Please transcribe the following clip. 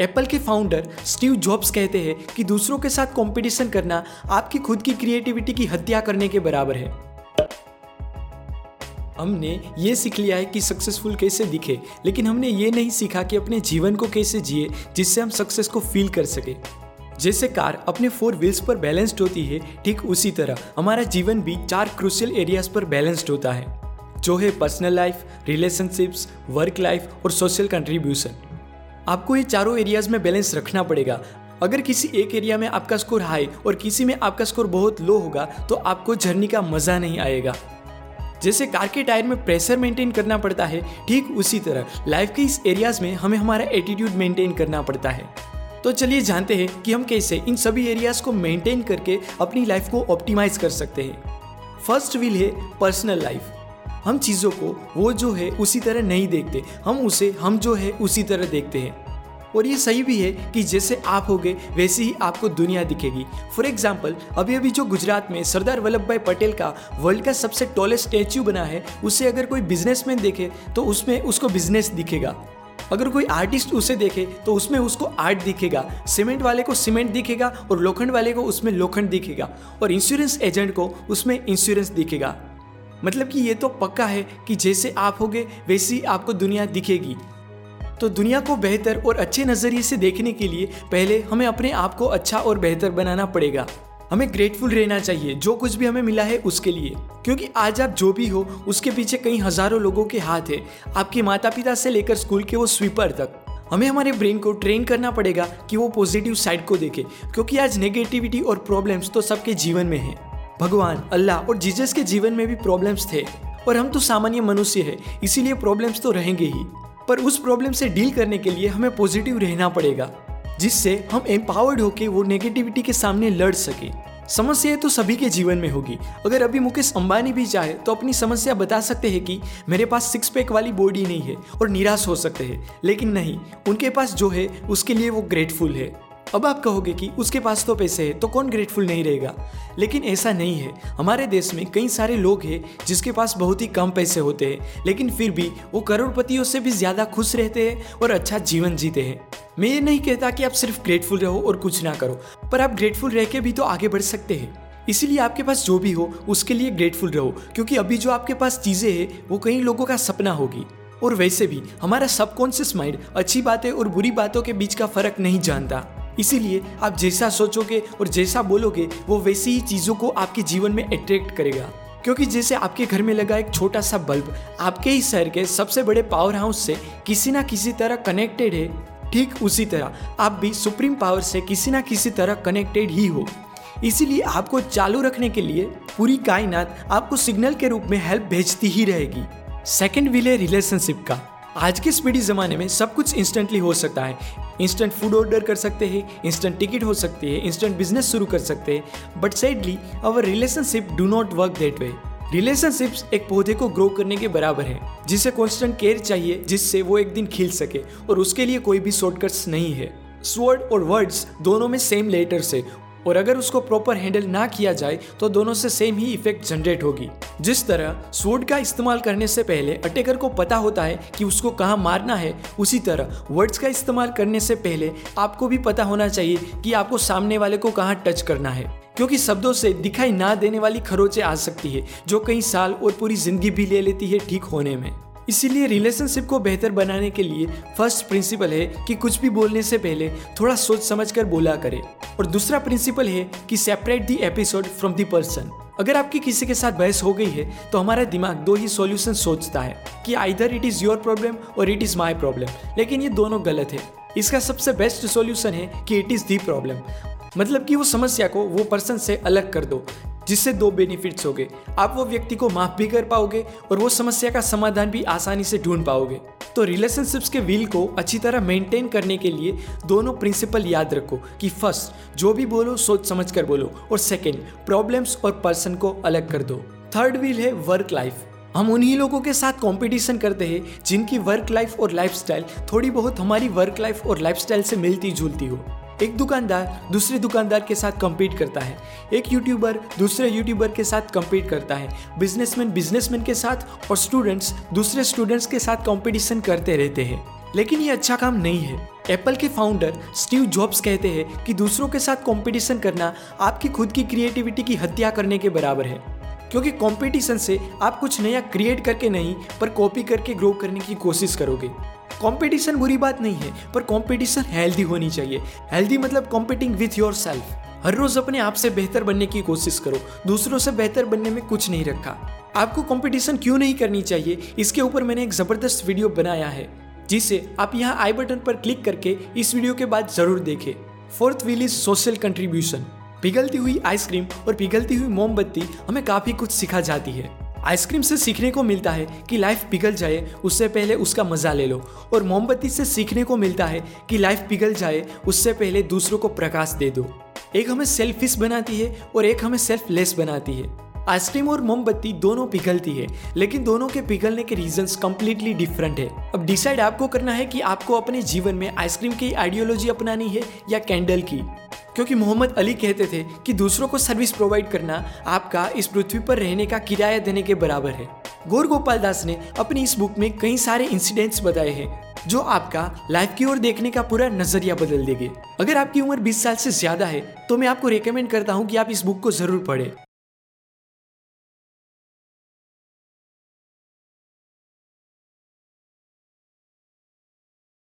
Apple के founder Steve jobs कहते हैं कि दूसरों के साथ कंपटीशन करना आपकी खुद की क्रिएटिविटी की हत्या करने के बराबर है। हमने ये सीख लिया है कि सक्सेसफुल कैसे दिखे, लेकिन हमने ये नहीं सीखा कि अपने जीवन को कैसे जिए, जिससे हम सक्सेस को फील कर सके। जैसे कार अपने फोर व्हील्स पर बैलेंस्ड होती है, ठीक उसी तरह हमारा जीवन भी चार क्रूशियल एरियाज़ पर बैलेंस्ड होता है। जो है personal life relationships work life और सोशल कंट्रीब्यूशन आपको ये चारों एरियाज़ में बैलेंस रखना पड़ेगा। अगर किसी एक एरिया में आपका स्कोर हाई और किसी में आपका स्कोर बहुत लो होगा तो आपको जर्नी का मज़ा नहीं आएगा। जैसे कार के टायर में प्रेशर मेंटेन करना पड़ता है, ठीक उसी तरह। लाइफ के इस एरियाज़ में हमें हमारा एटीट्यूड मेंटेन करना पड़ता है। तो चलिए जानते हैं कि हम कैसे इन सभी एरियाज़ को मेंटेन करके अपनी लाइफ को ऑप्टिमाइज कर सकते हैं। फ़र्स्ट विल है पर्सनल लाइफ हम चीज़ों को वो जो है उसी तरह नहीं देखते। हम उसे हम जो है उसी तरह देखते हैं। और ये सही भी है कि जैसे आप होगे, वैसे ही आपको दुनिया दिखेगी। फॉर एग्ज़ाम्पल अभी अभी जो गुजरात में सरदार वल्लभ भाई पटेल का वर्ल्ड का सबसे टॉलेस्ट स्टैच्यू बना है, उसे अगर कोई बिजनेसमैन देखे तो उसमें उसको बिज़नेस दिखेगा। अगर कोई आर्टिस्ट उसे देखे तो उसमें उसको आर्ट दिखेगा। सीमेंट वाले को सीमेंट दिखेगा और लोखंड वाले को उसमें लोखंड दिखेगा। और इंश्योरेंस एजेंट को उसमें इंश्योरेंस दिखेगा। मतलब कि ये तो पक्का है कि जैसे आप होगे, वैसी आपको दुनिया दिखेगी। तो दुनिया को बेहतर और अच्छे नज़रिए से देखने के लिए पहले हमें अपने आप को अच्छा और बेहतर बनाना पड़ेगा। हमें ग्रेटफुल रहना चाहिए, जो कुछ भी हमें मिला है उसके लिए। क्योंकि आज आप जो भी हो, उसके पीछे कई हज़ारों लोगों के हाथ है। आपके माता पिता से लेकर स्कूल के वो स्वीपर तक। हमें हमारे ब्रेन को ट्रेन करना पड़ेगा कि वो पॉजिटिव साइड को देखे। क्योंकि आज नेगेटिविटी और प्रॉब्लम्स तो सबके जीवन में है। भगवान, अल्लाह और जीजस के जीवन में भी प्रॉब्लम्स थे। और हम तो सामान्य मनुष्य है, इसीलिए प्रॉब्लम्स तो रहेंगे ही। पर उस प्रॉब्लम से डील करने के लिए हमें पॉजिटिव रहना पड़ेगा, जिससे हम एम्पावर्ड होकर वो नेगेटिविटी के सामने लड़ सके। समस्या तो सभी के जीवन में होगी। अगर अभी मुकेश अंबानी भी चाहे तो अपनी समस्या बता सकते हैं कि मेरे पास सिक्स पैक वाली बॉडी नहीं है और निराश हो सकते हैं। लेकिन नहीं, उनके पास जो है, उसके लिए वो ग्रेटफुल है। अब आप कहोगे कि उसके पास तो पैसे है तो कौन ग्रेटफुल नहीं रहेगा? लेकिन ऐसा नहीं है। हमारे देश में कई सारे लोग हैं, जिसके पास बहुत ही कम पैसे होते हैं, लेकिन फिर भी वो करोड़पतियों से भी ज़्यादा खुश रहते हैं और अच्छा जीवन जीते हैं। मैं ये नहीं कहता कि आप सिर्फ़ ग्रेटफुल रहो और कुछ ना करो, पर आप ग्रेटफुल रह के भी तो आगे बढ़ सकते हैं। इसीलिए आपके पास जो भी हो, उसके लिए ग्रेटफुल रहो, क्योंकि अभी जो आपके पास चीज़ें हैं, वो कई लोगों का सपना होगी। और वैसे भी, हमारा सबकॉन्शियस माइंड अच्छी बातें और बुरी बातों के बीच का फ़र्क नहीं जानता। इसीलिए आप जैसा सोचोगे और जैसा बोलोगे, वो वैसी ही चीज़ों को आपके जीवन में अट्रैक्ट करेगा। क्योंकि जैसे आपके घर में लगा एक छोटा सा बल्ब, आपके ही शहर के सबसे बड़े पावर हाउस से किसी ना किसी तरह कनेक्टेड है। ठीक उसी तरह, आप भी सुप्रीम पावर से किसी ना किसी तरह कनेक्टेड ही हो। इसीलिए आपको चालू रखने के लिए पूरी कायनात आपको सिग्नल के रूप में हेल्प भेजती ही रहेगी। सेकेंड विल है रिलेशनशिप का। आज के स्पीडी ज़माने में सब कुछ इंस्टेंटली हो सकता है। इंस्टेंट फ़ूड ऑर्डर कर सकते हैं इंस्टेंट टिकट हो सकती है इंस्टेंट बिज़नेस शुरू कर सकते हैं। But sadly our relationship do not work that way relationships एक पौधे को ग्रो करने के बराबर है, जिसे कॉन्स्टेंट केयर चाहिए, जिससे वो एक दिन खिल सके, और उसके लिए कोई भी शॉर्टकट्स नहीं है। स्वर्ड और वर्ड्स दोनों में सेम लेटर्स है और अगर उसको प्रॉपर हैंडल ना किया जाए तो दोनों से सेम ही इफ़ेक्ट जनरेट होगी। जिस तरह स्वोर्ड का इस्तेमाल करने से पहले अटैकर को पता होता है कि उसको कहाँ मारना है, उसी तरह वर्ड्स का इस्तेमाल करने से पहले आपको भी पता होना चाहिए कि आपको सामने वाले को कहाँ टच करना है। क्योंकि शब्दों से दिखाई ना देने वाली खरोचे आ सकती है, जो कई साल और पूरी ज़िंदगी भी ले लेती है ठीक होने में। इसीलिए रिलेशनशिप को बेहतर बनाने के लिए फ़र्स्ट प्रिंसिपल है कि कुछ भी बोलने से पहले थोड़ा सोच समझ कर बोला करें। और दूसरा प्रिंसिपल है कि separate the episode from the person अगर आपकी किसी के साथ बहस हो गई है तो हमारा दिमाग दो ही सॉल्यूशन सोचता है कि either it is your problem और इट इज़ माई प्रॉब्लम लेकिन ये दोनों गलत है। इसका सबसे बेस्ट सॉल्यूशन है कि इट इज़ दी प्रॉब्लम मतलब कि वो समस्या को वो पर्सन से अलग कर दो। जिससे दो बेनिफिट्स हो गए आप वो व्यक्ति को माफ़ भी कर पाओगे और वो समस्या का समाधान भी आसानी से ढूंढ पाओगे। तो रिलेशनशिप्स के व्हील को अच्छी तरह मेंटेन करने के लिए दोनों प्रिंसिपल याद रखो कि फ़र्स्ट जो भी बोलो, सोच समझ कर बोलो और सेकेंड प्रॉब्लम्स और पर्सन को अलग कर दो। थर्ड व्हील है वर्क लाइफ हम उन्हीं लोगों के साथ कंपटीशन करते हैं जिनकी वर्क लाइफ और लाइफस्टाइल थोड़ी बहुत हमारी वर्क लाइफ और लाइफस्टाइल से मिलती जुलती हो। एक दुकानदार दूसरे दुकानदार के साथ कम्पीट करता है। एक यूट्यूबर दूसरे यूट्यूबर के साथ कम्पीट करता है। बिजनेसमैन बिजनेसमैन के साथ और स्टूडेंट्स दूसरे स्टूडेंट्स के साथ कंपटीशन करते रहते हैं। लेकिन ये अच्छा काम नहीं है। एप्पल के फाउंडर स्टीव जॉब्स कहते हैं कि दूसरों के साथ कंपटीशन करना आपकी खुद की क्रिएटिविटी की हत्या करने के बराबर है। क्योंकि कंपटीशन से आप कुछ नया क्रिएट करके नहीं, पर कॉपी करके ग्रो करने की कोशिश करोगे। कंपटीशन बुरी बात नहीं है, पर कंपटीशन हेल्दी होनी चाहिए। हेल्दी मतलब कॉम्पिटिंग विथ योर सेल्फ हर रोज अपने आप से बेहतर बनने की कोशिश करो, दूसरों से बेहतर बनने में कुछ नहीं रखा। आपको कंपटीशन क्यों नहीं करनी चाहिए? इसके ऊपर मैंने एक ज़बरदस्त वीडियो बनाया है, जिसे आप यहाँ आई बटन पर क्लिक करके इस वीडियो के बाद ज़रूर देखें। Fourth wheel is social contribution पिघलती हुई आइसक्रीम और पिघलती हुई मोमबत्ती हमें काफ़ी कुछ सिखा जाती है। आइसक्रीम से सीखने को मिलता है कि लाइफ पिघल जाए, उससे पहले उसका मज़ा ले लो। और मोमबत्ती से सीखने को मिलता है कि लाइफ पिघल जाए, उससे पहले दूसरों को प्रकाश दे दो। एक हमें सेल्फिश बनाती है और एक हमें सेल्फलेस बनाती है। आइसक्रीम और मोमबत्ती दोनों पिघलती है, लेकिन दोनों के पिघलने के रीजंस कम्प्लीटली डिफरेंट है। अब डिसाइड आपको करना है कि आपको अपने जीवन में आइसक्रीम की आइडियोलॉजी अपनानी है या कैंडल की। क्योंकि मोहम्मद अली कहते थे कि दूसरों को सर्विस प्रोवाइड करना आपका इस पृथ्वी पर रहने का किराया देने के बराबर है। गौर गोपाल दास ने अपनी इस बुक में कई सारे इंसिडेंट्स बताए हैं, जो आपका लाइफ की ओर देखने का पूरा नज़रिया बदल देगी। अगर आपकी उम्र 20 साल से ज़्यादा है तो मैं आपको रिकमेंड करता हूँ कि आप इस बुक को ज़रूर पढ़ें।